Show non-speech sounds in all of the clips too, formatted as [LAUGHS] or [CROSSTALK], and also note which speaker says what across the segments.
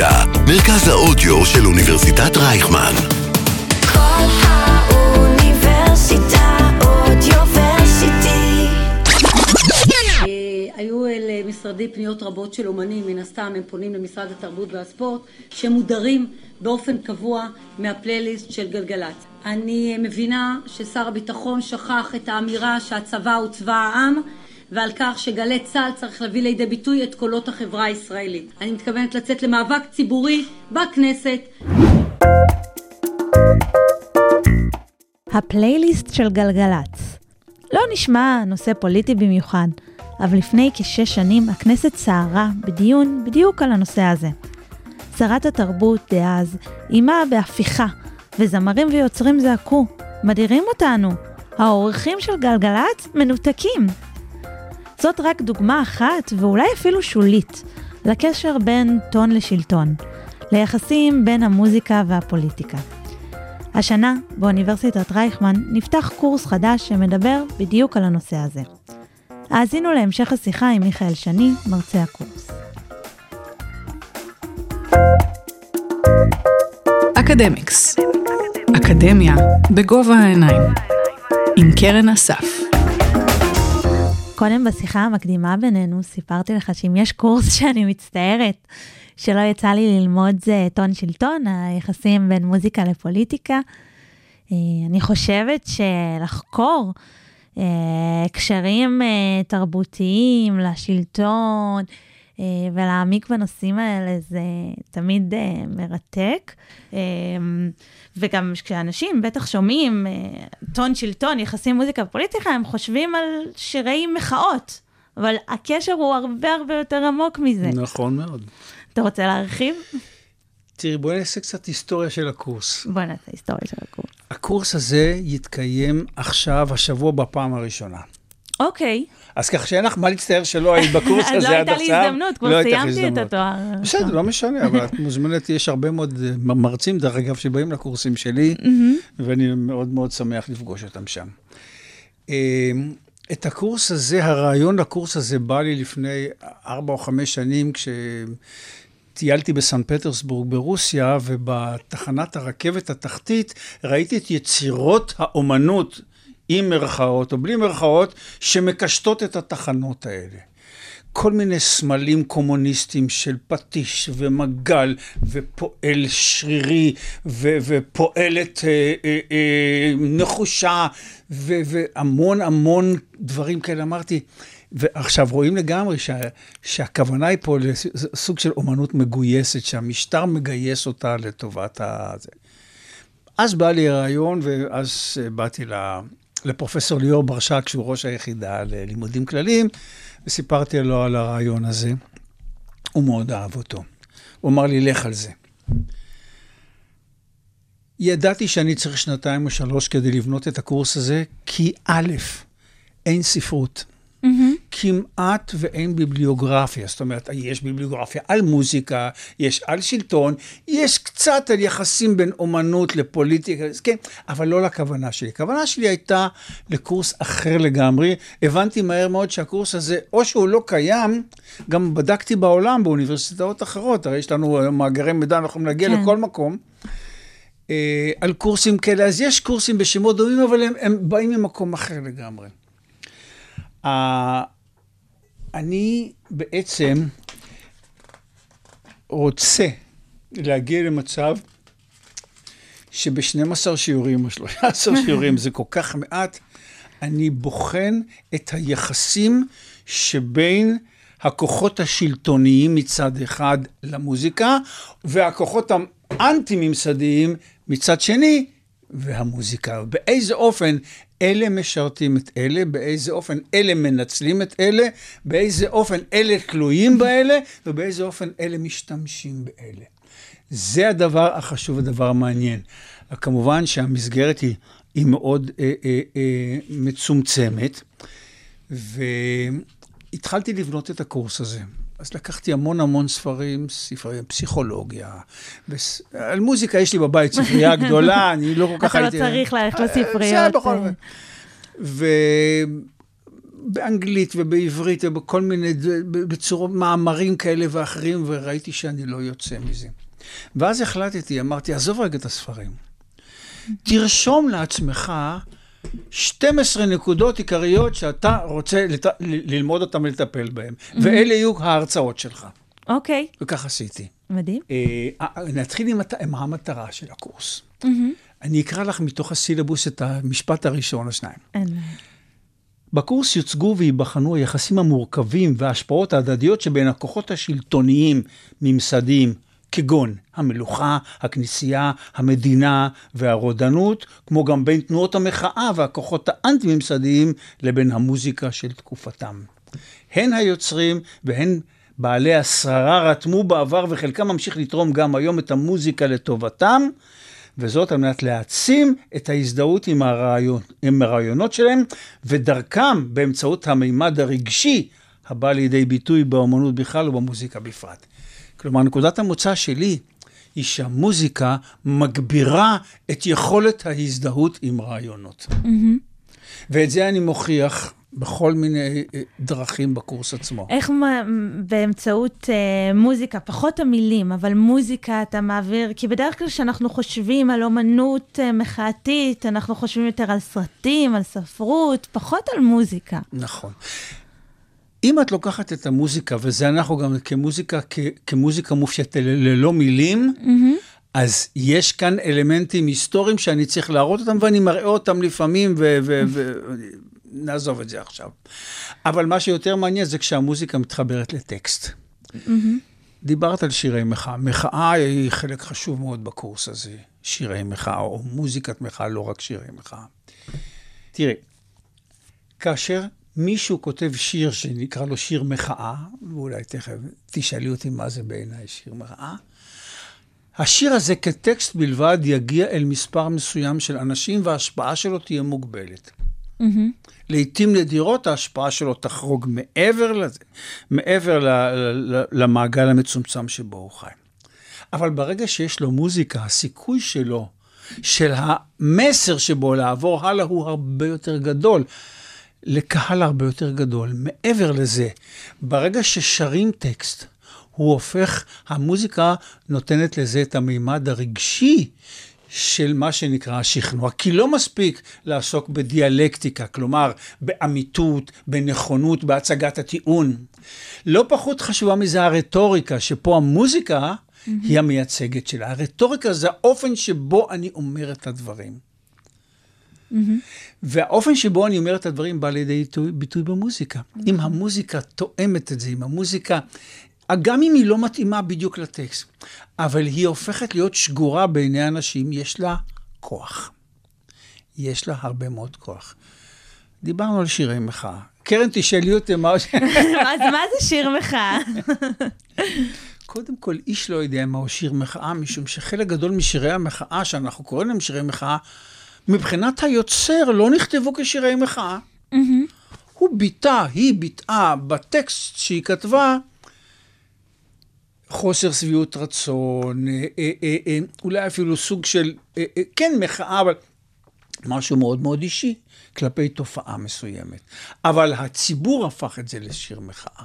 Speaker 1: האוניברסיטה, מרכז האודיו של אוניברסיטת רייכמן.
Speaker 2: כל האוניברסיטה אודיוורסיטי.
Speaker 3: אה, היו אל משרדי פניות רבות של אומנים, מן הסתם הם פונים למשרד התרבות והספורט, שמודרים באופן קבוע מהפלייליסט של גלגלצ. אני מבינה ששר הביטחון שכח את האמירה שהצבא הוא צבא העם, ועל כך שגלי צה"ל צריך להביא לידי ביטוי את קולות החברה הישראלית. אני מתכוונת לצאת למאבק ציבורי בכנסת
Speaker 4: הפלייליסט של גלגלצ. לא נשמע נושא פוליטי במיוחד, אבל לפני כשש שנים הכנסת סערה בדיון בדיוק על הנושא הזה. שרת התרבות דאז איימה בהפיכה, וזמרים ויוצרים זעקו, מדירים אותנו, האורחים של גלגלצ מנותקים. זאת רק דוגמה אחת, ואולי אפילו שולית, לקשר בין טון לשלטון, ליחסים בין המוזיקה והפוליטיקה. השנה, באוניברסיטת רייכמן, נפתח קורס חדש שמדבר בדיוק על הנושא הזה. האזינו להמשך השיחה עם מיכאל שני, מרצה הקורס.
Speaker 5: אקדמיקס. אקדמיה בגובה העיניים. עם קרן אסף.
Speaker 4: קודם בשיחה המקדימה בינינו סיפרתי לך שאם יש קורס [LAUGHS] שאני מצטערת שלא יצא לי ללמוד זה טון שלטון, היחסים בין מוזיקה לפוליטיקה. אה, אני חושבת שלחקור אה, קשרים אה, תרבותיים לשלטון ולהעמיק בנושאים האלה זה תמיד מרתק. וגם כשאנשים בטח שומעים טון שלטון, יחסים מוזיקה ופוליטיקה, הם חושבים על שירי מחאות. אבל הקשר הוא הרבה הרבה יותר עמוק מזה.
Speaker 6: נכון מאוד.
Speaker 4: אתה רוצה להרחיב?
Speaker 6: תראי, בואי נעשה קצת היסטוריה של הקורס.
Speaker 4: בוא נעשה היסטוריה של הקורס.
Speaker 6: הקורס הזה יתקיים עכשיו, השבוע, בפעם הראשונה.
Speaker 4: אוקיי.
Speaker 6: אז כך שאין לך מה להצטער שלא היית בקורס הזה [LAUGHS]
Speaker 4: לא
Speaker 6: עד עכשיו.
Speaker 4: הייתה לי הזדמנות, כבר
Speaker 6: לא
Speaker 4: סיימתי את. התואר.
Speaker 6: בסדר, לא משנה, אבל את מוזמנת, יש הרבה מאוד אה, מרצים, דרך אגב, שבאים לקורסים שלי, ואני מאוד מאוד שמח לפגוש אותם שם. אה, את הקורס הזה, הרעיון לקורס הזה בא לי לפני ארבע או חמש שנים, כשטיילתי בסן פטרסבורג ברוסיה, ובתחנת הרכבת התחתית ראיתי את יצירות האומנות, עם מרכאות או בלי מרכאות, שמקשטות את התחנות האלה. כל מיני סמלים קומוניסטיים של פטיש ומגל ופועל שרירי ו- ופועלת אה, אה, אה, נחושה ו- והמון המון דברים כאלה. אמרתי, ועכשיו רואים לגמרי שה, שהכוונה היא פה לסוג של אומנות מגויסת, שהמשטר מגייס אותה לטובת ה... זה. אז בא לי רעיון, ואז אה, באתי ל- לפרופסור ליאור ברשק, שהוא ראש היחידה ללימודים כלליים, וסיפרתי לו על הרעיון הזה. הוא מאוד אהב אותו. הוא אמר לי, לך על זה. ידעתי שאני צריך שנתיים או שלוש כדי לבנות את הקורס הזה, כי א', אין ספרות. כמעט ואין ביבליוגרפיה, זאת אומרת, יש ביבליוגרפיה על מוזיקה, יש על שלטון, יש קצת על יחסים בין אומנות לפוליטיקה, כן, אבל לא לכוונה שלי. הכוונה שלי הייתה לקורס אחר לגמרי. הבנתי מהר מאוד שהקורס הזה, או שהוא לא קיים, גם בדקתי בעולם, באוניברסיטאות אחרות, הרי יש לנו מאגרי מידע, אנחנו יכולים להגיע
Speaker 4: כן.
Speaker 6: לכל מקום. אה, על קורסים כאלה, אז יש קורסים בשמות דומים, אבל הם, הם באים ממקום אחר לגמרי. אני בעצם רוצה להגיע למצב שב-12 שיעורים או 13 [LAUGHS] שיעורים, זה כל כך מעט, אני בוחן את היחסים שבין הכוחות השלטוניים מצד אחד למוזיקה, והכוחות האנטי-ממסדיים מצד שני, והמוזיקה. באיזה אופן אלה משרתים את אלה, באיזה אופן אלה מנצלים את אלה, באיזה אופן אלה תלויים באלה, ובאיזה אופן אלה משתמשים באלה. זה הדבר החשוב, הדבר המעניין. כמובן שהמסגרת היא, היא מאוד אה, אה, אה, מצומצמת, והתחלתי לבנות את הקורס הזה. אז לקחתי המון המון ספרים, ספרי פסיכולוגיה. וס... על מוזיקה יש לי בבית ספרייה [LAUGHS] גדולה, אני לא כל כך
Speaker 4: אתה לא
Speaker 6: הייתי...
Speaker 4: צריך ללכת
Speaker 6: אה,
Speaker 4: לספריות.
Speaker 6: אופן. באנגלית ובעברית ובכל מיני, בצורות מאמרים כאלה ואחרים, וראיתי שאני לא יוצא מזה. ואז החלטתי, אמרתי, עזוב רגע את הספרים. תרשום לעצמך 12 נקודות עיקריות שאתה רוצה לת... ל- ללמוד אותן ולטפל בהן, ואלה יהיו ההרצאות שלך.
Speaker 4: אוקיי,
Speaker 6: וכך עשיתי.
Speaker 4: מדהים.
Speaker 6: אה, אה, נתחיל עם הת- עם המטרה של הקורס. אני אקרא לך מתוך הסילבוס את המשפט הראשון או שניים.
Speaker 4: אין.
Speaker 6: בקורס יוצגו וייבחנו היחסים המורכבים וההשפעות ההדדיות שבין הכוחות השלטוניים ממסדיים, כגון המלוכה, הכנסייה, המדינה והרודנות, כמו גם בין תנועות המחאה והכוחות האנטי-ממסדיים לבין המוזיקה של תקופתם. הן היוצרים והן בעלי השררה רתמו בעבר וחלקם ממשיך לתרום גם היום את המוזיקה לטובתם, וזאת על מנת להעצים את ההזדהות עם, הרעיון, עם הרעיונות שלהם, ודרכם באמצעות המימד הרגשי הבא לידי ביטוי באמנות בכלל ובמוזיקה בפרט. כלומר, נקודת המוצא שלי היא שהמוזיקה מגבירה את יכולת ההזדהות עם רעיונות. ואת זה אני מוכיח בכל מיני אה, דרכים בקורס עצמו.
Speaker 4: איך מה- באמצעות אה, מוזיקה, פחות המילים, אבל מוזיקה אתה מעביר, כי בדרך כלל כשאנחנו חושבים על אומנות אה, מחאתית, אנחנו חושבים יותר על סרטים, על ספרות, פחות על מוזיקה.
Speaker 6: נכון. אם את לוקחת את המוזיקה, וזה אנחנו גם כמוזיקה, כ, כמוזיקה מופשטת ל- ללא מילים, אז יש כאן אלמנטים היסטוריים שאני צריך להראות אותם, ואני מראה אותם לפעמים, ונעזוב את זה עכשיו. אבל מה שיותר מעניין זה כשהמוזיקה מתחברת לטקסט. דיברת על שירי מחאה. מחאה היא חלק חשוב מאוד בקורס הזה, שירי מחאה, או מוזיקת מחאה, לא רק שירי מחאה. תראי, כאשר מישהו כותב שיר שנקרא לו שיר מחאה, ואולי תכף תשאלי אותי מה זה בעיניי שיר מחאה, השיר הזה כטקסט בלבד יגיע אל מספר מסוים של אנשים וההשפעה שלו תהיה מוגבלת. לעתים נדירות ההשפעה שלו תחרוג מעבר לזה, מעבר ל- ל- ל- למעגל המצומצם שבו הוא חי. אבל ברגע שיש לו מוזיקה, הסיכוי שלו, של המסר שבו לעבור הלאה הוא הרבה יותר גדול. לקהל הרבה יותר גדול. מעבר לזה, ברגע ששרים טקסט, הוא הופך, המוזיקה נותנת לזה את המימד הרגשי של מה שנקרא השכנוע. כי לא מספיק לעסוק בדיאלקטיקה, כלומר באמיתות, בנכונות, בהצגת הטיעון. לא פחות חשובה מזה הרטוריקה, שפה המוזיקה היא המייצגת שלה. הרטוריקה זה האופן שבו אני אומר את הדברים. והאופן שבו אני אומר את הדברים בא לידי ביטוי, במוזיקה. אם המוזיקה תואמת את זה, אם המוזיקה, גם אם היא לא מתאימה בדיוק לטקסט, אבל היא הופכת להיות שגורה בעיני אנשים, יש לה כוח. יש לה הרבה מאוד כוח. דיברנו על שירי מחאה. קרן, תשאלי אותי מה...
Speaker 4: אז [LAUGHS] מה זה שיר מחאה? [LAUGHS]
Speaker 6: קודם כל, איש לא יודע מהו שיר מחאה, משום שחלק גדול משירי המחאה, שאנחנו קוראים להם שירי מחאה, מבחינת היוצר לא נכתבו כשירי מחאה. הוא ביטא, היא ביטאה בטקסט שהיא כתבה, חוסר שביעות רצון, אה, אה, אה, אה, אולי אפילו סוג של, אה, אה, כן, מחאה, אבל משהו מאוד מאוד אישי כלפי תופעה מסוימת. אבל הציבור הפך את זה לשיר מחאה.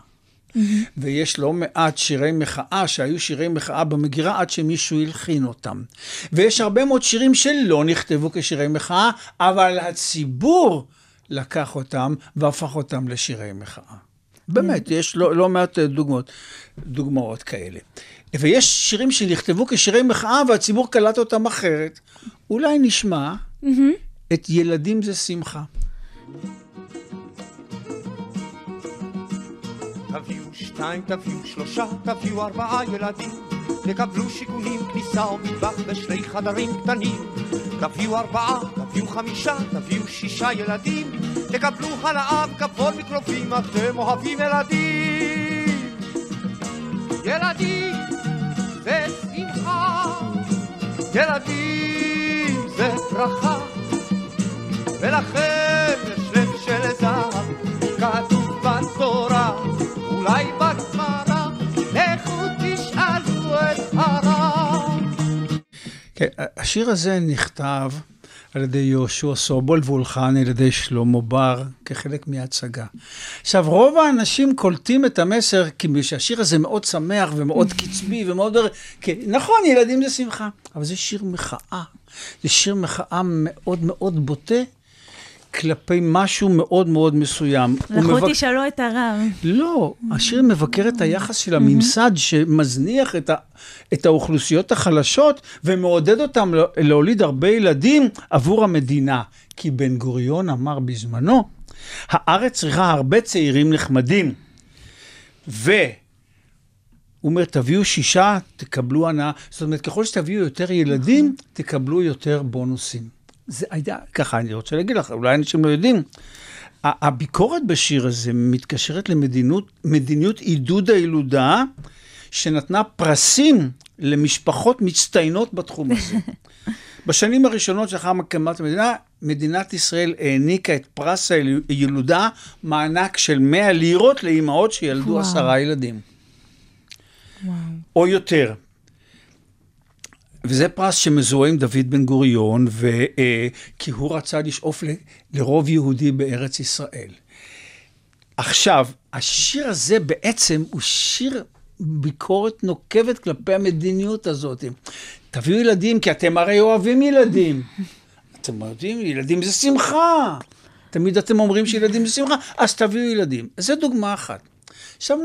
Speaker 6: ויש לא מעט שירי מחאה שהיו שירי מחאה במגירה עד שמישהו הלחין אותם. ויש הרבה מאוד שירים שלא נכתבו כשירי מחאה, אבל הציבור לקח אותם והפך אותם לשירי מחאה. באמת, יש לא, לא מעט דוגמאות, דוגמאות כאלה. ויש שירים שנכתבו כשירי מחאה והציבור קלט אותם אחרת. אולי נשמע את ילדים זה שמחה.
Speaker 7: תביאו שתיים, תביאו שלושה, תביאו ארבעה ילדים. תקבלו שיכונים, כניסה ומטבח ושני חדרים קטנים. תביאו ארבעה, תביאו חמישה, תביאו שישה ילדים. תקבלו הנאה וכבוד מקרובים, אתם אוהבים ילדים. ילדים זה שמחה. ילדים זה ברכה. ולכם יש לב של זהב, אולי בגמרא, לכו תשאלו את הרב.
Speaker 6: כן, השיר הזה נכתב על ידי יהושע סובול והולחן על ידי שלמה בר כחלק מההצגה. עכשיו, רוב האנשים קולטים את המסר כי שהשיר הזה מאוד שמח ומאוד [LAUGHS] קצבי ומאוד... כי, נכון, ילדים זה שמחה, אבל זה שיר מחאה. זה שיר מחאה מאוד מאוד בוטה כלפי משהו מאוד מאוד מסוים.
Speaker 4: לכו
Speaker 6: מבק-
Speaker 4: תשאלו את הרב.
Speaker 6: לא, השיר מבקר את היחס של הממסד שמזניח את, ה, את האוכלוסיות החלשות ומעודד אותם לה- להוליד הרבה ילדים עבור המדינה. כי בן גוריון אמר בזמנו, הארץ צריכה הרבה צעירים נחמדים. ו... הוא אומר, תביאו שישה, תקבלו הנאה. זאת אומרת, ככל שתביאו יותר ילדים, תקבלו יותר בונוסים. זה היה, ככה אני רוצה להגיד לך, אולי אנשים לא יודעים. הביקורת בשיר הזה מתקשרת למדיניות מדיניות עידוד הילודה, שנתנה פרסים למשפחות מצטיינות בתחום הזה. [LAUGHS] בשנים הראשונות שלאחר הקמת המדינה, מדינת ישראל העניקה את פרס הילודה, מענק של 100 לירות לאימהות שילדו
Speaker 4: וואו.
Speaker 6: עשרה ילדים.
Speaker 4: וואו.
Speaker 6: או יותר. וזה פרס שמזוהה עם דוד בן גוריון, ו, אה, כי הוא רצה לשאוף ל, לרוב יהודי בארץ ישראל. עכשיו, השיר הזה בעצם הוא שיר ביקורת נוקבת כלפי המדיניות הזאת. תביאו ילדים, כי אתם הרי אוהבים ילדים. [LAUGHS] אתם יודעים, ילדים זה שמחה. תמיד אתם אומרים שילדים זה שמחה, אז תביאו ילדים. זו דוגמה אחת. עכשיו,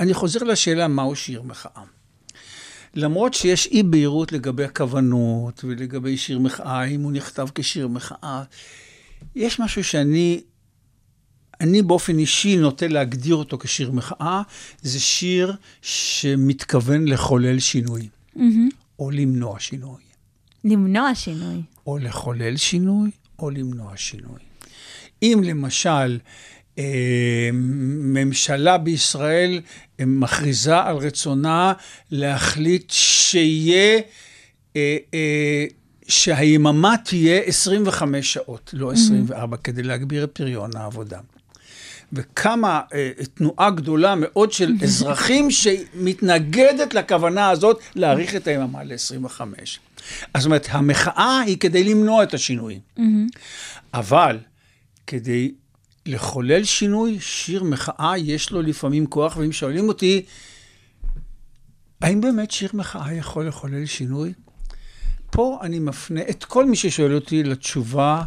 Speaker 6: אני חוזר לשאלה מהו שיר מחאה. למרות שיש אי בהירות לגבי הכוונות ולגבי שיר מחאה, אם הוא נכתב כשיר מחאה, יש משהו שאני, אני באופן אישי נוטה להגדיר אותו כשיר מחאה, זה שיר שמתכוון לחולל שינוי, או למנוע שינוי.
Speaker 4: למנוע שינוי.
Speaker 6: או לחולל שינוי, או למנוע שינוי. אם למשל ממשלה בישראל מכריזה על רצונה להחליט שיהיה, אה, אה, שהיממה תהיה 25 שעות, לא 24, כדי להגביר את פריון העבודה. וקמה אה, תנועה גדולה מאוד של אזרחים שמתנגדת לכוונה הזאת להאריך את היממה ל-25. אז זאת אומרת, המחאה היא כדי למנוע את השינוי. אבל כדי לחולל שינוי, שיר מחאה יש לו לפעמים כוח, ואם שואלים אותי, האם באמת שיר מחאה יכול לחולל שינוי? פה אני מפנה את כל מי ששואל אותי לתשובה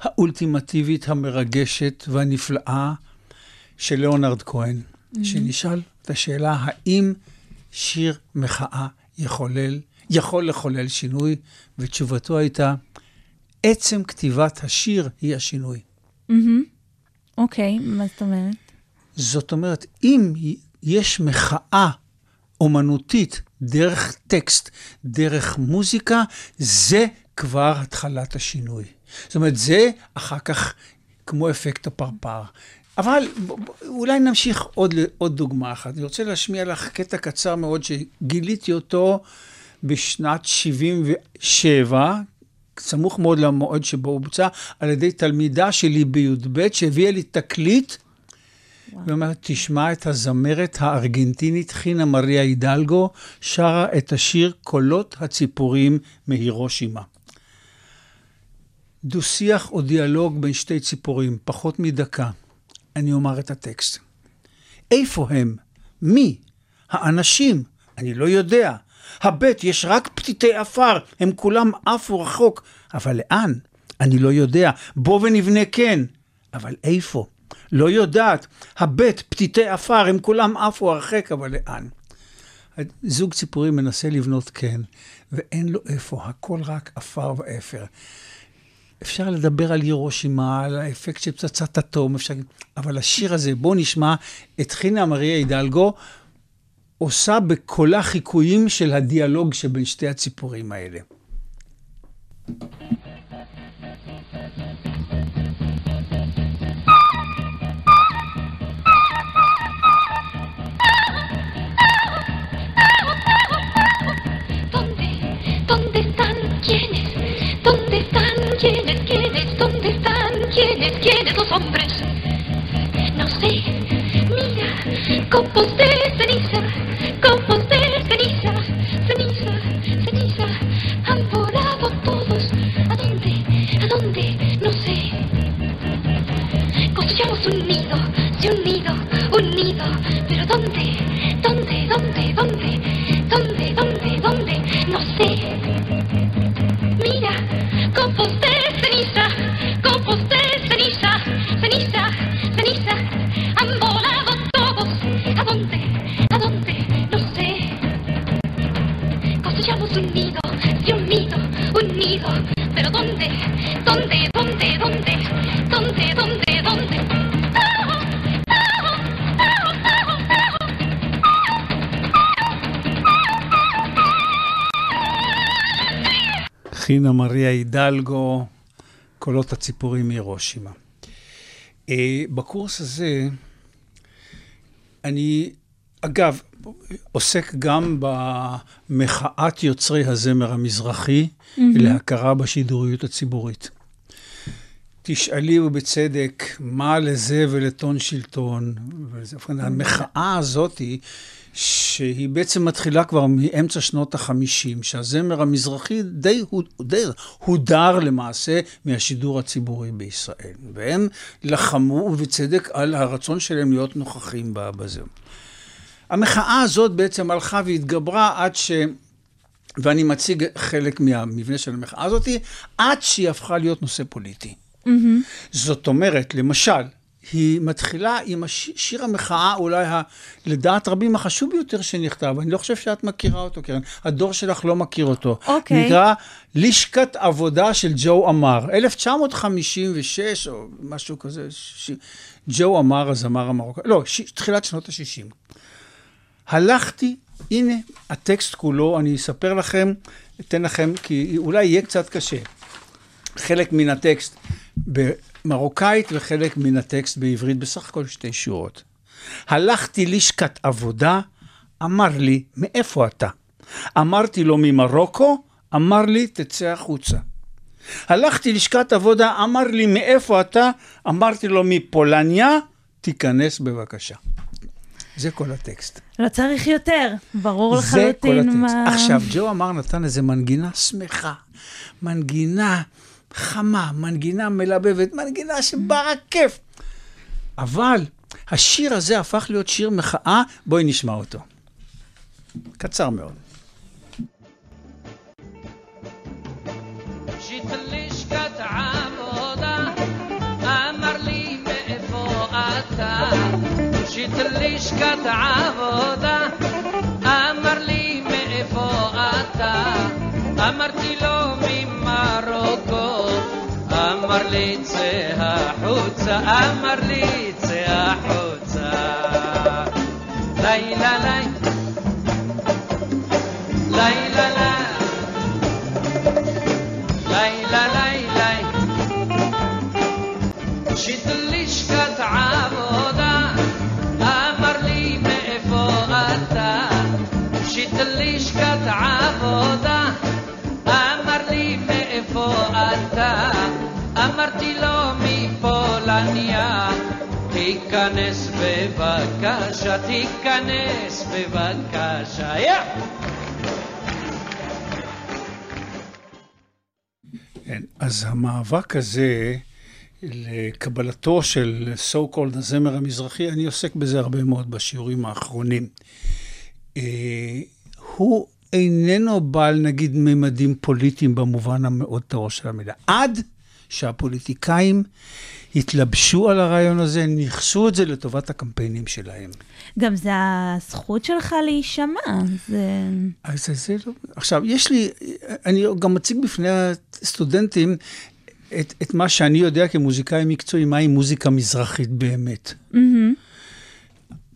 Speaker 6: האולטימטיבית, המרגשת והנפלאה של ליאונרד כהן, mm-hmm. שנשאל את השאלה, האם שיר מחאה יחולל, יכול לחולל שינוי? ותשובתו הייתה, עצם כתיבת השיר היא השינוי.
Speaker 4: אוקיי, מה זאת אומרת?
Speaker 6: זאת אומרת, אם יש מחאה אומנותית דרך טקסט, דרך מוזיקה, זה כבר התחלת השינוי. זאת אומרת, זה אחר כך כמו אפקט הפרפר. אבל אולי נמשיך עוד, עוד דוגמה אחת. אני רוצה להשמיע לך קטע קצר מאוד שגיליתי אותו בשנת 77, סמוך מאוד למועד שבו הוא בוצע, על ידי תלמידה שלי בי"ב, שהביאה לי תקליט, ואומרת, תשמע את הזמרת הארגנטינית חינה מריה הידלגו, שרה את השיר קולות הציפורים מהירושימה. דו-שיח או דיאלוג בין שתי ציפורים, פחות מדקה. אני אומר את הטקסט. איפה הם? מי? האנשים? אני לא יודע. הבט, יש רק פתיתי עפר, הם כולם עפו רחוק. אבל לאן? אני לא יודע. בוא ונבנה כן. אבל איפה? לא יודעת. הבט, פתיתי עפר, הם כולם עפו הרחק, אבל לאן? זוג ציפורים מנסה לבנות כן, ואין לו איפה, הכל רק עפר ואפר. אפשר לדבר על הירושימה, על האפקט של פצצת אטום, אפשר... אבל השיר הזה, בואו נשמע את חינה מריה הידלגו, עושה בקולה חיקויים של הדיאלוג שבין שתי הציפורים האלה.
Speaker 8: ¿Dónde? ¿Dónde están quiénes? ¿Dónde están quiénes? ¿Quiénes? ¿Dónde están quiénes? ¿Quiénes los hombres? No sé, mira, copos de sí un nido, un nido. Pero ¿dónde? ¿Dónde? ¿Dónde? ¿Dónde? ¿Dónde? ¿Dónde? ¿Dónde? No sé. Mira, copos de ceniza, copos de ceniza, ceniza, ceniza. Han volado todos. ¿A dónde? ¿A dónde? No sé. Construyamos un nido, sí un nido, un nido. Pero. ¿Dónde? ¿Dónde?
Speaker 6: חינה מריה הידלגו, קולות הציפורים מהירושימה. אה, בקורס הזה, אני, אגב, עוסק גם במחאת יוצרי הזמר המזרחי להכרה בשידוריות הציבורית. תשאלי ובצדק, מה לזה ולטון שלטון? המחאה הזאת היא, שהיא בעצם מתחילה כבר מאמצע שנות החמישים, שהזמר המזרחי די, די הודר למעשה מהשידור הציבורי בישראל. והם לחמו, ובצדק, על הרצון שלהם להיות נוכחים בזה. המחאה הזאת בעצם הלכה והתגברה עד ש... ואני מציג חלק מהמבנה של המחאה הזאת, עד שהיא הפכה להיות נושא פוליטי. זאת אומרת, למשל, היא מתחילה עם שיר המחאה, אולי ה, לדעת רבים החשוב ביותר שנכתב, אני לא חושב שאת מכירה אותו, קרן. הדור שלך לא מכיר אותו.
Speaker 4: אוקיי.
Speaker 6: נקרא לשכת עבודה של ג'ו אמר, 1956 או משהו כזה. ש... ג'ו אמר, הזמר המרוקאי, לא, ש... תחילת שנות ה-60. הלכתי, הנה הטקסט כולו, אני אספר לכם, אתן לכם, כי אולי יהיה קצת קשה. חלק מן הטקסט במרוקאית וחלק מן הטקסט בעברית, בסך הכל שתי שורות. הלכתי לשכת עבודה, אמר לי, מאיפה אתה? אמרתי לו, ממרוקו, אמר לי, תצא החוצה. הלכתי לשכת עבודה, אמר לי, מאיפה אתה? אמרתי לו, מפולניה, תיכנס בבקשה. זה כל הטקסט.
Speaker 4: לא צריך יותר, ברור
Speaker 6: זה כל
Speaker 4: לחלוטין
Speaker 6: הטקסט.
Speaker 4: מה...
Speaker 6: עכשיו, ג'ו אמר נתן איזה מנגינה שמחה, מנגינה חמה, מנגינה מלבבת, מנגינה שבאה כיף. אבל השיר הזה הפך להיות שיר מחאה, בואי נשמע אותו. קצר מאוד.
Speaker 9: לשכת עבודה, אמר לי מאיפה אתה? אמרתי לו ממרוקו, אמר לי צא החוצה, אמר לי צא החוצה. לילה לילה, לילה לילה לילה לילה שיט לשכת עבודה אמר לי מאיפה אתה שיט לשכת עבודה אמר לי מאיפה אתה אמרתי לו מפולניה תיכנס בבקשה תיכנס בבקשה יא!
Speaker 6: אז המאבק הזה לקבלתו של so called הזמר המזרחי, אני עוסק בזה הרבה מאוד בשיעורים האחרונים. אה, הוא איננו בעל, נגיד, ממדים פוליטיים במובן המאוד טהור של המילה. עד שהפוליטיקאים התלבשו על הרעיון הזה, ניכסו את זה לטובת הקמפיינים שלהם.
Speaker 4: גם זה הזכות שלך להישמע, זה...
Speaker 6: אז זה, לא... עכשיו, יש לי, אני גם מציג בפני הסטודנטים את, את מה שאני יודע כמוזיקאי מקצועי, מהי מוזיקה מזרחית באמת.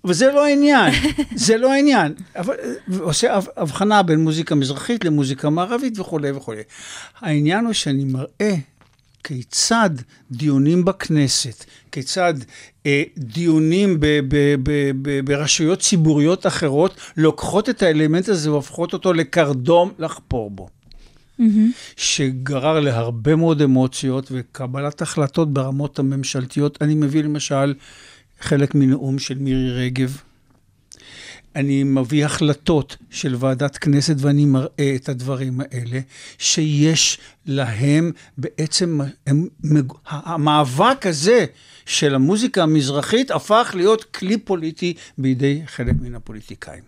Speaker 6: וזה לא העניין, זה לא העניין. אבל עושה הבחנה בין מוזיקה מזרחית למוזיקה מערבית וכולי וכולי. העניין הוא שאני מראה כיצד דיונים בכנסת, כיצד אה, דיונים ב, ב, ב, ב, ברשויות ציבוריות אחרות לוקחות את האלמנט הזה והופכות אותו לקרדום לחפור בו. שגרר להרבה מאוד אמוציות וקבלת החלטות ברמות הממשלתיות. אני מביא למשל חלק מנאום של מירי רגב. אני מביא החלטות של ועדת כנסת ואני מראה את הדברים האלה, שיש להם בעצם, הם, המאבק הזה של המוזיקה המזרחית הפך להיות כלי פוליטי בידי חלק מן הפוליטיקאים.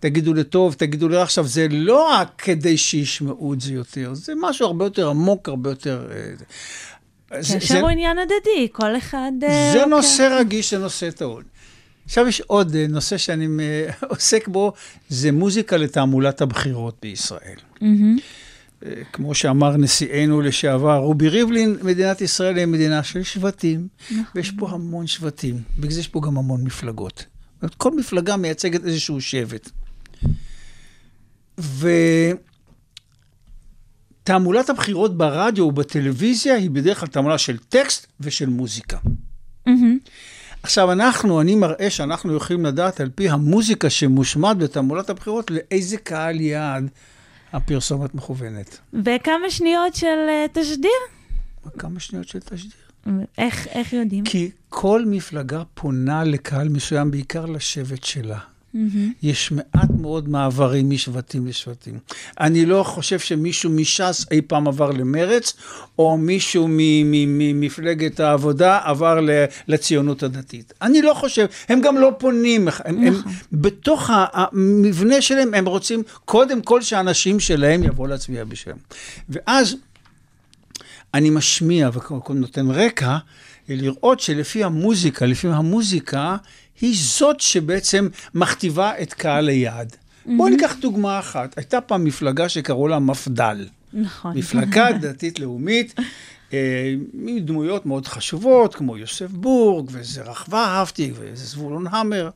Speaker 6: תגידו לטוב, תגידו לי עכשיו, זה לא רק כדי שישמעו את זה יותר, זה משהו הרבה יותר עמוק, הרבה יותר... אה, זה-
Speaker 4: קשר
Speaker 6: זה-
Speaker 4: הוא עניין הדדי, כל אחד... אה,
Speaker 6: זה
Speaker 4: לוקח-
Speaker 6: נושא רגיש, זה נושא טעון. עכשיו יש עוד אה, נושא שאני אה, [LAUGHS] עוסק בו, זה מוזיקה לתעמולת הבחירות בישראל. אה, כמו שאמר נשיאנו לשעבר, רובי ריבלין, מדינת ישראל היא מדינה של שבטים, ויש פה המון שבטים, בגלל זה יש פה גם המון מפלגות. כל מפלגה מייצגת איזשהו שבט. ותעמולת הבחירות ברדיו ובטלוויזיה היא בדרך כלל תעמולה של טקסט ושל מוזיקה.
Speaker 4: מהמם.
Speaker 6: עכשיו, אנחנו, אני מראה שאנחנו יכולים לדעת על פי המוזיקה שמושמעת בתעמולת הבחירות, לאיזה קהל יעד הפרסומת מכוונת.
Speaker 4: וכמה שניות של אה, תשדיר?
Speaker 6: כמה שניות של תשדיר.
Speaker 4: איך, איך יודעים?
Speaker 6: כי כל מפלגה פונה לקהל מסוים, בעיקר לשבט שלה.
Speaker 4: מהמם.
Speaker 6: יש מעט מאוד מעברים משבטים לשבטים. אני לא חושב שמישהו מש"ס אי פעם עבר למרץ, או מישהו מ- מ- ממפלגת העבודה עבר ל- לציונות הדתית. אני לא חושב, הם גם לא פונים, הם, הם, בתוך ה- המבנה שלהם הם רוצים קודם כל שהאנשים שלהם יבואו להצביע בשבילם. ואז אני משמיע ונותן רקע, לראות שלפי המוזיקה, לפי המוזיקה, היא זאת שבעצם מכתיבה את קהל היעד. בואו ניקח דוגמה אחת. הייתה פעם מפלגה שקראו לה מפד"ל.
Speaker 4: נכון.
Speaker 6: מפלגה [LAUGHS] דתית-לאומית, אה, עם דמויות מאוד חשובות, כמו יוסף בורג, וזרח ורהפטיג, וזבולון המר.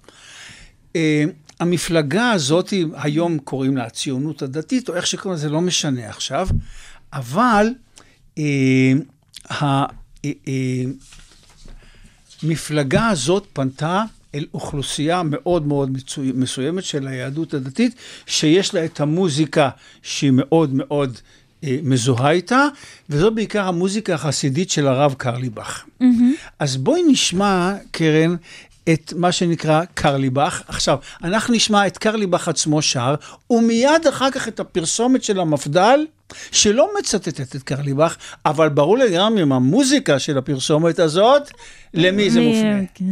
Speaker 6: אה, המפלגה הזאת, היום קוראים לה הציונות הדתית, או איך שקוראים לזה, לא משנה עכשיו, אבל אה, ה- אה, המפלגה הזאת פנתה אל אוכלוסייה מאוד מאוד מצוי- מסוימת של היהדות הדתית, שיש לה את המוזיקה שהיא מאוד מאוד אה, מזוהה איתה, וזו בעיקר המוזיקה החסידית של הרב קרליבך. אז בואי נשמע, קרן, את מה שנקרא קרליבך. עכשיו, אנחנו נשמע את קרליבך עצמו שר, ומיד אחר כך את הפרסומת של המפד"ל, שלא מצטטת את קרליבך, אבל ברור לגמרי עם המוזיקה של הפרסומת הזאת, למי זה מופנה.
Speaker 4: כן.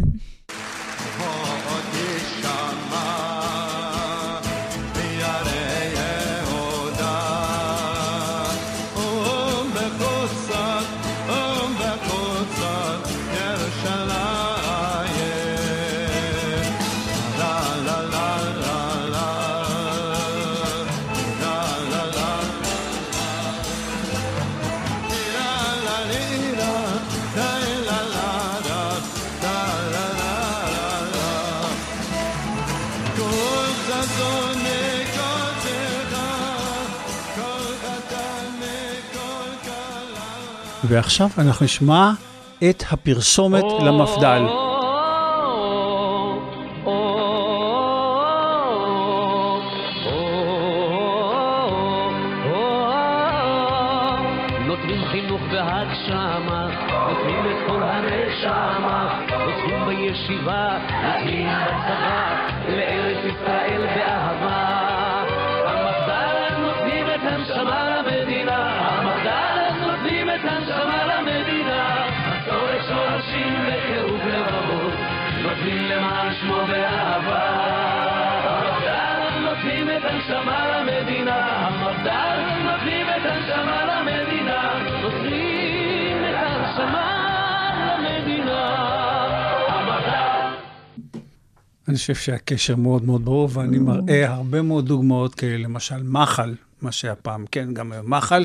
Speaker 6: ועכשיו אנחנו נשמע את הפרסומת למפד"ל. אני חושב שהקשר מאוד מאוד ברור, ואני מראה הרבה מאוד דוגמאות כאלה, למשל מחל, מה שהיה פעם, כן, גם היום מחל.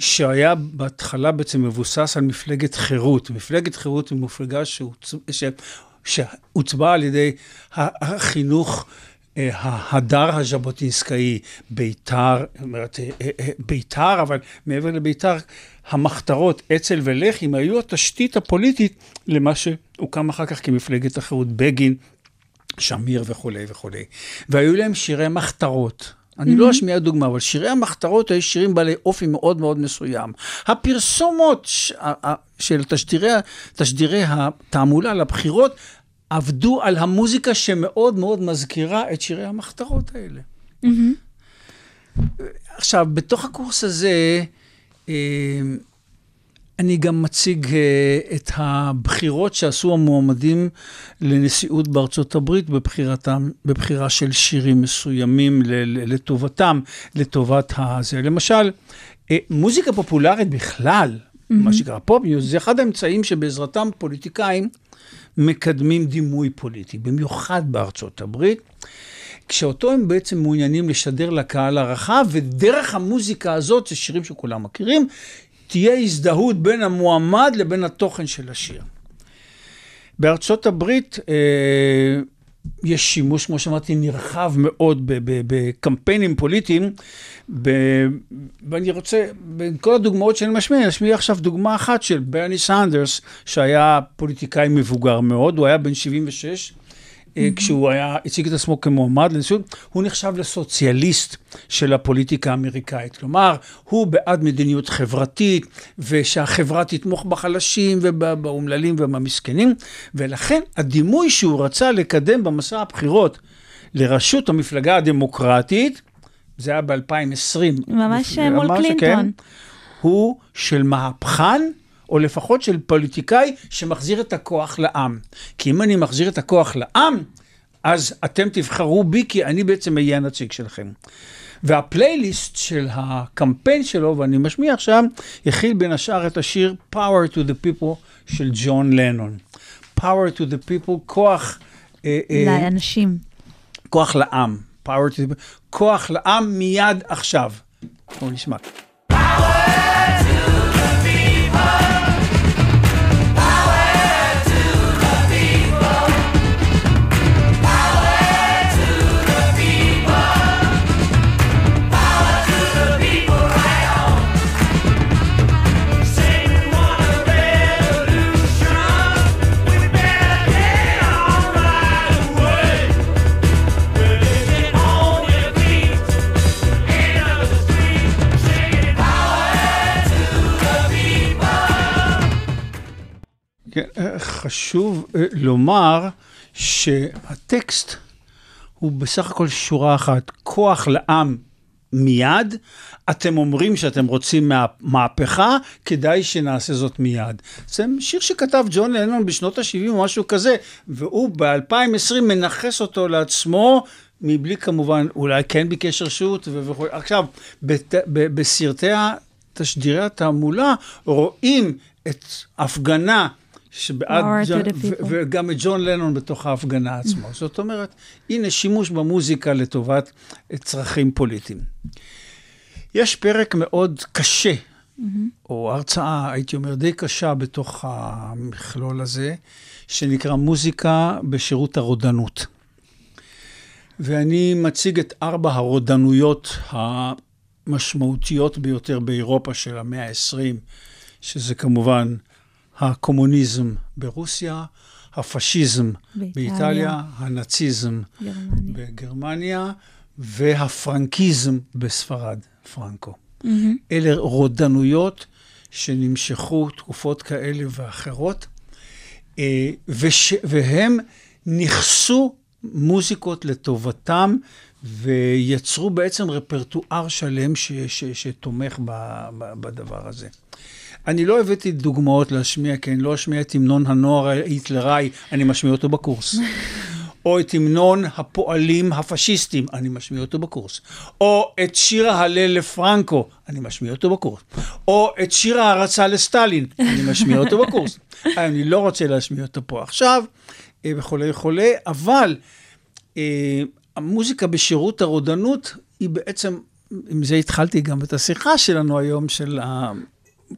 Speaker 6: שהיה בהתחלה בעצם מבוסס על מפלגת חירות. מפלגת חירות היא מפלגה שהוצבעה על ידי החינוך. אה, ההדר הז'בוטינסקאי, בית"ר, אומרת, אה, אה, בית"ר, אבל מעבר לבית"ר, המחתרות, אצ"ל ולח"י, היו התשתית הפוליטית למה שהוקם אחר כך כמפלגת החירות, בגין, שמיר וכולי וכולי. והיו להם שירי מחתרות. אני לא אשמיע דוגמה, אבל שירי המחתרות היו שירים בעלי אופי מאוד מאוד מסוים. הפרסומות ש- של תשדירי, תשדירי התעמולה לבחירות עבדו על המוזיקה שמאוד מאוד מזכירה את שירי המחתרות האלה. עכשיו, בתוך הקורס הזה, אה, אני גם מציג אה, את הבחירות שעשו המועמדים לנשיאות בארצות הברית בבחירתם, בבחירה של שירים מסוימים לטובתם, לטובת הזה. למשל, אה, מוזיקה פופולרית בכלל, mm-hmm. מה שנקרא פופ זה אחד האמצעים שבעזרתם פוליטיקאים מקדמים דימוי פוליטי, במיוחד בארצות הברית. כשאותו הם בעצם מעוניינים לשדר לקהל הרחב, ודרך המוזיקה הזאת, זה שירים שכולם מכירים, תהיה הזדהות בין המועמד לבין התוכן של השיר. בארצות הברית אה, יש שימוש, כמו שאמרתי, נרחב מאוד בקמפיינים פוליטיים, ואני רוצה, בין כל הדוגמאות שאני משמיע, אני אשמיע עכשיו דוגמה אחת של ברני סנדרס, שהיה פוליטיקאי מבוגר מאוד, הוא היה בן 76, אה, כשהוא היה, הציג את עצמו כמועמד לנשיאות, הוא נחשב לסוציאליסט של הפוליטיקה האמריקאית. כלומר, הוא בעד מדיניות חברתית, ושהחברה תתמוך בחלשים ובאומללים ובמסכנים, ולכן הדימוי שהוא רצה לקדם במסע הבחירות לראשות המפלגה הדמוקרטית, זה היה ב-2020.
Speaker 4: ממש מול קלינטון.
Speaker 6: הוא של מהפכן. או לפחות של פוליטיקאי שמחזיר את הכוח לעם. כי אם אני מחזיר את הכוח לעם, אז אתם תבחרו בי, כי אני בעצם אהיה הנציג שלכם. והפלייליסט של הקמפיין שלו, ואני משמיע עכשיו, הכיל בין השאר את השיר Power to the People של ג'ון לנון. Power to the People, כוח... אה, אה,
Speaker 4: לאנשים.
Speaker 6: כוח לעם. Power to the People, כוח לעם מיד עכשיו. בואו נשמע. כן, חשוב אה, לומר שהטקסט הוא בסך הכל שורה אחת, כוח לעם מיד, אתם אומרים שאתם רוצים מהפכה, כדאי שנעשה זאת מיד. זה שיר שכתב ג'ון לנון בשנות ה-70 או משהו כזה, והוא ב-2020 מנכס אותו לעצמו, מבלי כמובן, אולי כן ביקש רשות וכו'. עכשיו, בת, ב, בסרטי תשדירי התעמולה רואים את הפגנה שבעד, וגם את ג'ון לנון בתוך ההפגנה עצמו. זאת אומרת, הנה שימוש במוזיקה לטובת צרכים פוליטיים. יש פרק מאוד קשה, mm-hmm. או הרצאה, הייתי אומר, די קשה בתוך המכלול הזה, שנקרא מוזיקה בשירות הרודנות. ואני מציג את ארבע הרודנויות המשמעותיות ביותר באירופה של המאה ה-20, שזה כמובן הקומוניזם ברוסיה, הפשיזם באיטליה, באיטליה הנאציזם גרמניה. בגרמניה והפרנקיזם בספרד, פרנקו. Mm-hmm. אלה רודנויות שנמשכו תקופות כאלה ואחרות, אה, וש, והם נכסו מוזיקות לטובתם ויצרו בעצם רפרטואר שלם ש, ש, שתומך ב, ב, בדבר הזה. אני לא הבאתי דוגמאות להשמיע, כי אני לא אשמיע את המנון הנוער ההיטלראי, אני משמיע אותו בקורס. או את המנון הפועלים הפשיסטים, אני משמיע אותו בקורס. או את שיר ההלל לפרנקו, אני משמיע אותו בקורס. או את שיר ההערצה לסטלין, אני משמיע אותו בקורס. אני לא רוצה להשמיע אותו פה עכשיו, אה, וכולי וכולי, אבל אה, המוזיקה בשירות הרודנות היא בעצם, עם זה התחלתי גם את השיחה שלנו היום, של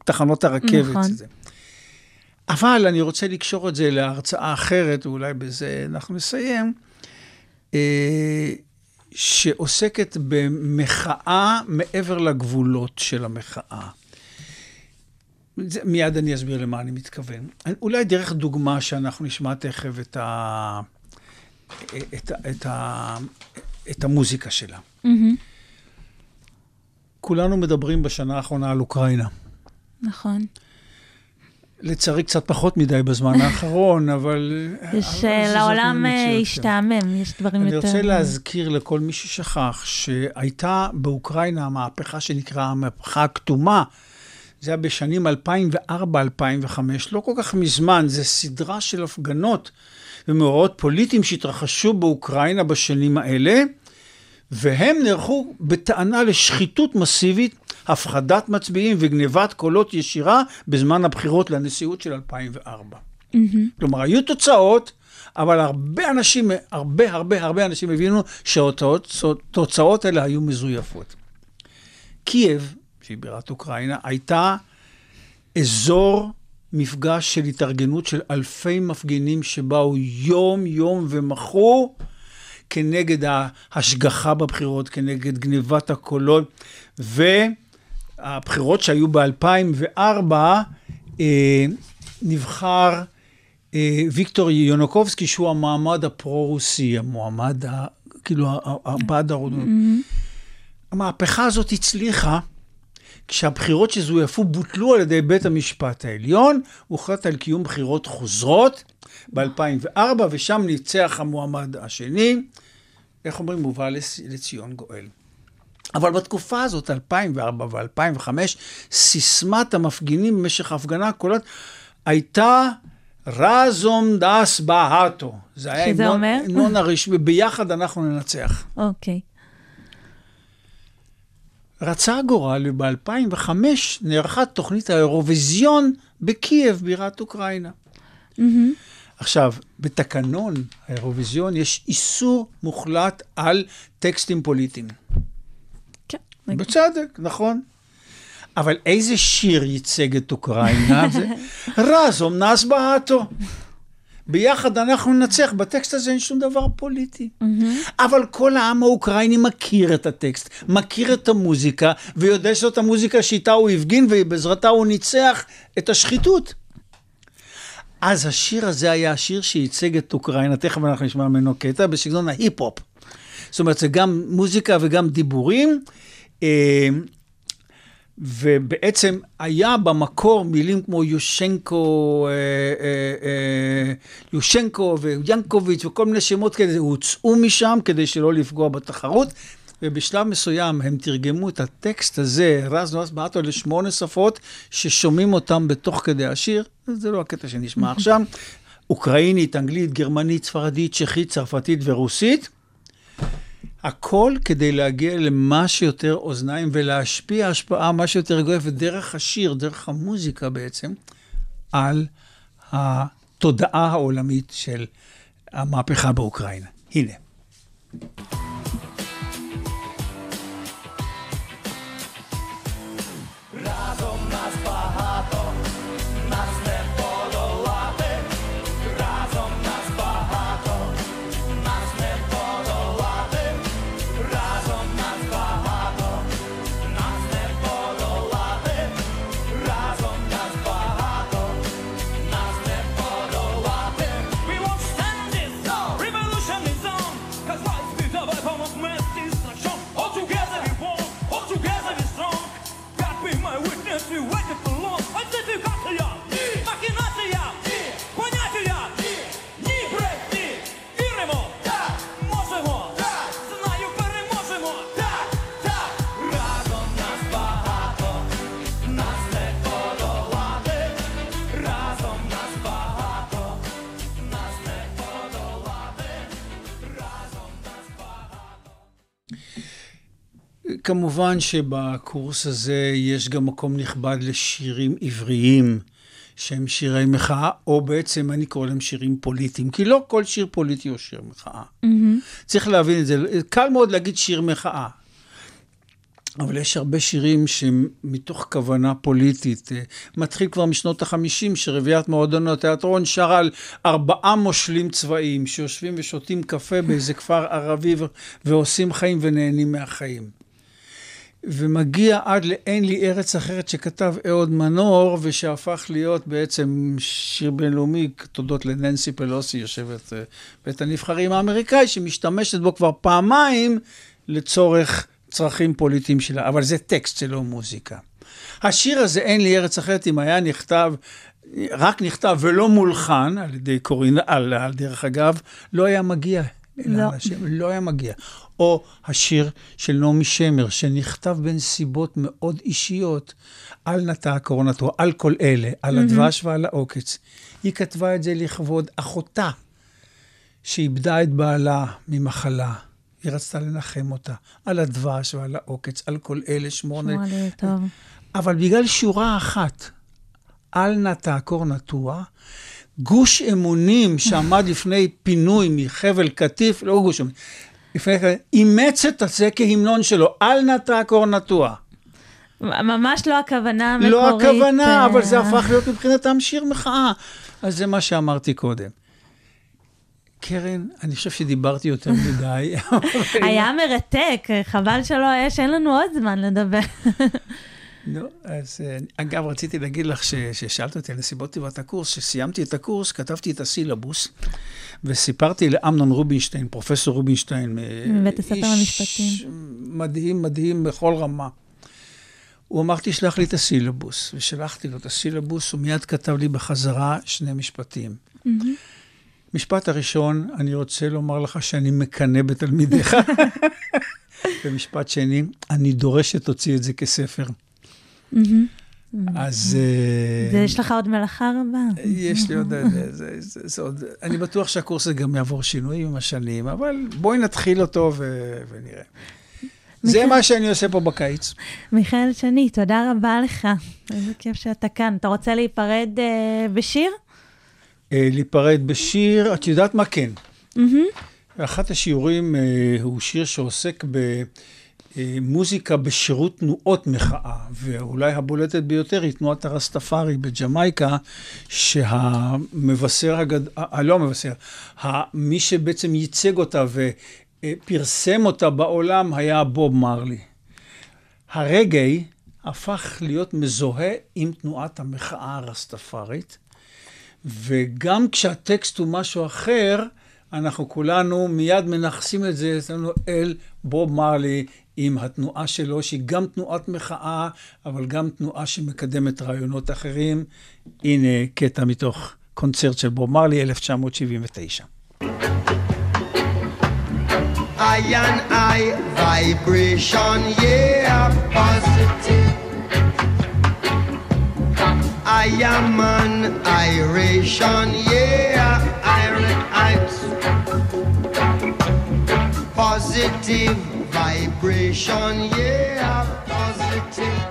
Speaker 6: תחנות הרכבת. נכון. זה. אבל אני רוצה לקשור את זה להרצאה אחרת, ואולי בזה אנחנו נסיים, אה, שעוסקת במחאה מעבר לגבולות של המחאה. זה, מיד אני אסביר למה אני מתכוון. אולי דרך דוגמה שאנחנו נשמע תכף את, ה, את, ה, את, ה, את המוזיקה שלה. Mm-hmm. כולנו מדברים בשנה האחרונה על אוקראינה.
Speaker 4: נכון.
Speaker 6: לצערי קצת פחות מדי בזמן [LAUGHS] האחרון, אבל...
Speaker 4: יש, אה, לעולם אה. השתעמם, יש דברים
Speaker 6: אני
Speaker 4: יותר...
Speaker 6: רוצה להזכיר לכל מי ששכח שהייתה באוקראינה מהפכה שנקראה המהפכה הכתומה. זה היה בשנים 2004-2005, לא כל כך מזמן, זה סדרה של הפגנות ומאורעות פוליטיים שהתרחשו באוקראינה בשנים האלה, והם נערכו בטענה לשחיתות מסיבית, הפחדת מצביעים וגנבת קולות ישירה בזמן הבחירות לנשיאות של 2004. כלומר, היו אבל הרבה אנשים, הרבה הרבה הרבה אנשים הבינו שהתוצאות האלה היו מזויפות. קייב, שהיא בירת אוקראינה, הייתה אזור מפגש של התארגנות של אלפי מפגינים שבאו יום-יום ומחו כנגד ההשגחה בבחירות, כנגד גנבת הקולות, והבחירות שהיו ב-2004, אה, נבחר אה, ויקטור יונוקובסקי, שהוא המעמד הפרו-רוסי, המועמד, ה, כאילו, הבעד הרודנות. המהפכה הזאת הצליחה כשהבחירות שזויפו בוטלו על ידי בית המשפט העליון, הוחלט על קיום בחירות חוזרות ב-2004, ושם ניצח המועמד השני, איך אומרים, מובא לס- לציון גואל. אבל בתקופה הזאת, 2004 ו-2005, סיסמת המפגינים במשך ההפגנה הקולות הייתה רזום דס בהאטו. זה היה המנון-? המנון הרשמי, ביחד אנחנו ננצח.
Speaker 4: אוקיי.
Speaker 6: רצה הגורל, וב-2005 נערכה תוכנית האירוויזיון בקייב, בירת אוקראינה. עכשיו, בתקנון האירוויזיון יש איסור מוחלט על טקסטים פוליטיים.
Speaker 4: כן.
Speaker 6: בצדק, נכון. אבל איזה שיר ייצג את אוקראינה? זה [LAUGHS] רזום נס בהאטו. ביחד אנחנו ננצח. בטקסט הזה אין שום דבר פוליטי. אבל כל העם האוקראיני מכיר את הטקסט, מכיר את המוזיקה, ויודע שזאת המוזיקה שאיתה הוא הפגין, ובעזרתה הוא ניצח את השחיתות. אז השיר הזה היה השיר שייצג את אוקראינה, תכף אנחנו נשמע ממנו קטע, בסגנון ההיפ-הופ. זאת אומרת, זה גם מוזיקה וגם דיבורים. ובעצם היה במקור מילים כמו יושנקו, אה, אה, אה, יושנקו ויאנקוביץ' וכל מיני שמות כאלה, הוצאו משם כדי שלא לפגוע בתחרות. ובשלב מסוים הם תרגמו את הטקסט הזה, רז נועס בעטו, לשמונה שפות, ששומעים אותם בתוך כדי השיר. זה לא הקטע שנשמע [LAUGHS] עכשיו. אוקראינית, אנגלית, גרמנית, ספרדית, צ'כית, צרפתית ורוסית. הכל כדי להגיע למה שיותר אוזניים ולהשפיע השפעה מה שיותר גואפת דרך השיר, דרך המוזיקה בעצם, על התודעה העולמית של המהפכה באוקראינה. הנה. כמובן שבקורס הזה יש גם מקום נכבד לשירים עבריים, שהם שירי מחאה, או בעצם אני קורא להם שירים פוליטיים, כי לא כל שיר פוליטי הוא שיר מחאה. צריך להבין את זה. קל מאוד להגיד שיר מחאה. אבל יש הרבה שירים שמתוך כוונה פוליטית, אה, מתחיל כבר משנות החמישים, שרביעיית מועדון התיאטרון שרה על ארבעה מושלים צבאיים שיושבים ושותים קפה באיזה כפר ערבי ועושים חיים ונהנים מהחיים. ומגיע עד ל"אין לי ארץ אחרת" שכתב אהוד מנור, ושהפך להיות בעצם שיר בינלאומי, תודות לננסי פלוסי, יושבת אה, בית הנבחרים האמריקאי, שמשתמשת בו כבר פעמיים לצורך צרכים פוליטיים שלה, אבל זה טקסט, זה לא מוזיקה. השיר הזה, אין לי ארץ אחרת, אם היה נכתב רק נכתב ולא מולחן על ידי קורין אללה, דרך אגב, לא היה מגיע אל
Speaker 4: לא.
Speaker 6: האנשים, לא היה מגיע. או השיר של נעמי שמר, שנכתב בנסיבות מאוד אישיות, על נטע קורונתו, על כל אלה, על הדבש ועל העוקץ. היא כתבה את זה לכבוד אחותה, שאיבדה את בעלה ממחלה. היא רצתה לנחם אותה, על הדבש ועל העוקץ, על כל אלה, שמור
Speaker 4: עלי טוב.
Speaker 6: אבל בגלל שורה אחת, אל נא תעקור נטוע, גוש אמונים שעמד לפני פינוי מחבל קטיף, לא גוש אמונים, אימץ את זה כהמנון שלו, אל נא תעקור נטוע.
Speaker 4: ממש לא הכוונה המקורית.
Speaker 6: לא הכוונה,
Speaker 4: אה,
Speaker 6: אבל זה הפך להיות מבחינתם שיר מחאה. אז זה מה שאמרתי קודם. קרן, אני חושב שדיברתי יותר מדי.
Speaker 4: היה מרתק, חבל שלא, יש, אין לנו עוד זמן לדבר.
Speaker 6: נו, אז אה, אגב, רציתי להגיד לך ש- ששאלת אותי על נסיבות טבעת הקורס, כשסיימתי את הקורס, כתבתי את הסילבוס, וסיפרתי לאמנון רובינשטיין, פרופסור רובינשטיין, אה,
Speaker 4: מבית הספר
Speaker 6: איש
Speaker 4: למשפטים.
Speaker 6: מדהים, מדהים בכל רמה. הוא אמר, תשלח לי את הסילבוס, ושלחתי לו את הסילבוס, הוא מיד כתב לי בחזרה שני משפטים. משפט הראשון, אני רוצה לומר לך שאני מקנא בתלמידיך. [LAUGHS] ומשפט שני, אני דורש שתוציא את זה כספר. אז אה,
Speaker 4: זה יש לך עוד מלאכה רבה.
Speaker 6: יש לי עוד... זה- זה- זה- זה עוד... אני בטוח שהקורס הזה גם יעבור שינויים עם השנים, אבל בואי נתחיל אותו ונראה. זה מה שאני עושה פה בקיץ.
Speaker 4: מיכאל שני, תודה רבה לך. איזה כיף שאתה כאן. אתה רוצה להיפרד אה, בשיר?
Speaker 6: אה, להיפרד בשיר, את יודעת מה כן. אחת השיעורים אה, הוא שיר שעוסק במוזיקה בשירות תנועות מחאה, ואולי הבולטת ביותר היא תנועת הרסטפארי בג'מייקה, שהמבשר הגד... אה, לא המבשר, מי שבעצם ייצג אותה ופרסם אותה בעולם היה בוב מרלי. הרגעי הפך להיות מזוהה עם תנועת המחאה הרסטפארית, וגם כשהטקסט הוא משהו אחר, אנחנו כולנו מיד מנכסים את זה אצלנו אל בוב מרלי עם התנועה שלו, שהיא גם תנועת מחאה, אבל גם תנועה שמקדמת רעיונות אחרים. הנה קטע מתוך קונצרט של בוב מרלי, 1979.
Speaker 10: I and I vibration, yeah, positive. I am an iration, yeah, iron out. Positive vibration, yeah, positive.